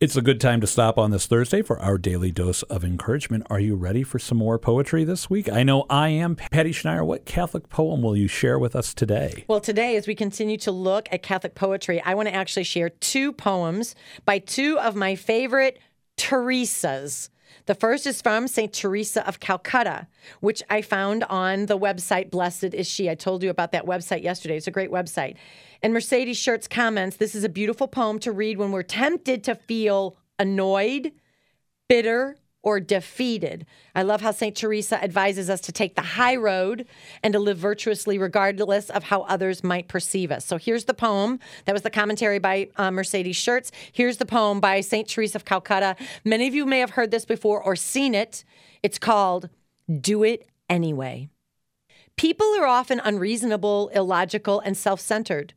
It's a good time to stop on this Thursday for our daily dose of encouragement. Are you ready for some more poetry this week? I know I am. Patty Schneider, what Catholic poem will you share with us today? Well, today, as we continue to look at Catholic poetry, I want to actually share two poems by two of my favorite Teresas. The first is from St. Teresa of Calcutta, which I found on the website Blessed is She. I told you about that website yesterday. It's a great website. And Mercedes Schertz comments this is a beautiful poem to read when we're tempted to feel annoyed, bitter, or defeated. I love how St. Teresa advises us to take the high road and to live virtuously regardless of how others might perceive us. So here's the poem. That was the commentary by uh, Mercedes Schertz. Here's the poem by St. Teresa of Calcutta. Many of you may have heard this before or seen it. It's called Do It Anyway. People are often unreasonable, illogical, and self centered.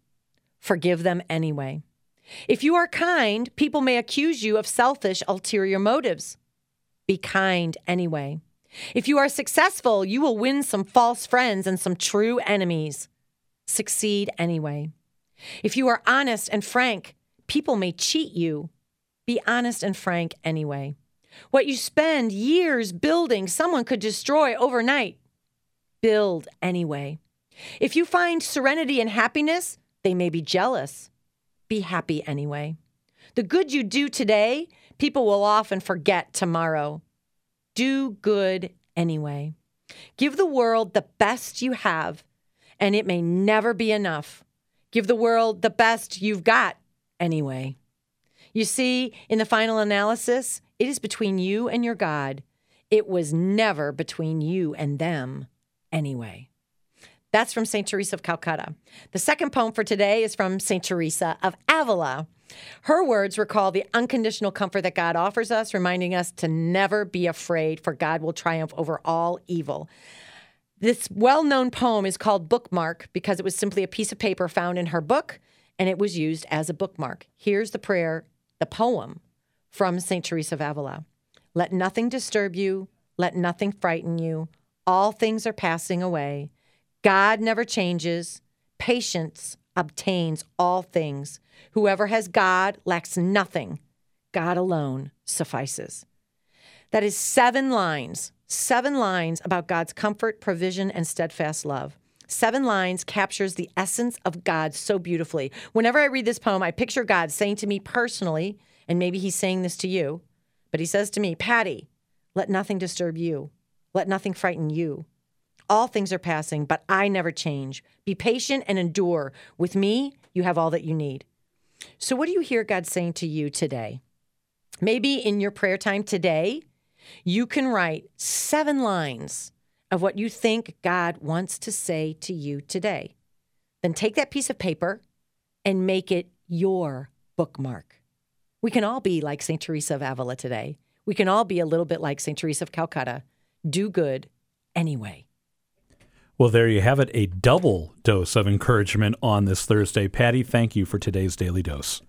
Forgive them anyway. If you are kind, people may accuse you of selfish, ulterior motives. Be kind anyway. If you are successful, you will win some false friends and some true enemies. Succeed anyway. If you are honest and frank, people may cheat you. Be honest and frank anyway. What you spend years building, someone could destroy overnight. Build anyway. If you find serenity and happiness, they may be jealous. Be happy anyway. The good you do today, people will often forget tomorrow. Do good anyway. Give the world the best you have, and it may never be enough. Give the world the best you've got anyway. You see, in the final analysis, it is between you and your God. It was never between you and them anyway. That's from St. Teresa of Calcutta. The second poem for today is from St. Teresa of Avila. Her words recall the unconditional comfort that God offers us, reminding us to never be afraid, for God will triumph over all evil. This well known poem is called Bookmark because it was simply a piece of paper found in her book and it was used as a bookmark. Here's the prayer, the poem from St. Teresa of Avila Let nothing disturb you, let nothing frighten you. All things are passing away. God never changes. Patience obtains all things. Whoever has God lacks nothing. God alone suffices. That is seven lines, seven lines about God's comfort, provision, and steadfast love. Seven lines captures the essence of God so beautifully. Whenever I read this poem, I picture God saying to me personally, and maybe he's saying this to you, but he says to me, Patty, let nothing disturb you. Let nothing frighten you. All things are passing, but I never change. Be patient and endure. With me, you have all that you need. So, what do you hear God saying to you today? Maybe in your prayer time today, you can write seven lines of what you think God wants to say to you today. Then take that piece of paper and make it your bookmark. We can all be like St. Teresa of Avila today. We can all be a little bit like St. Teresa of Calcutta. Do good anyway. Well, there you have it, a double dose of encouragement on this Thursday. Patty, thank you for today's Daily Dose.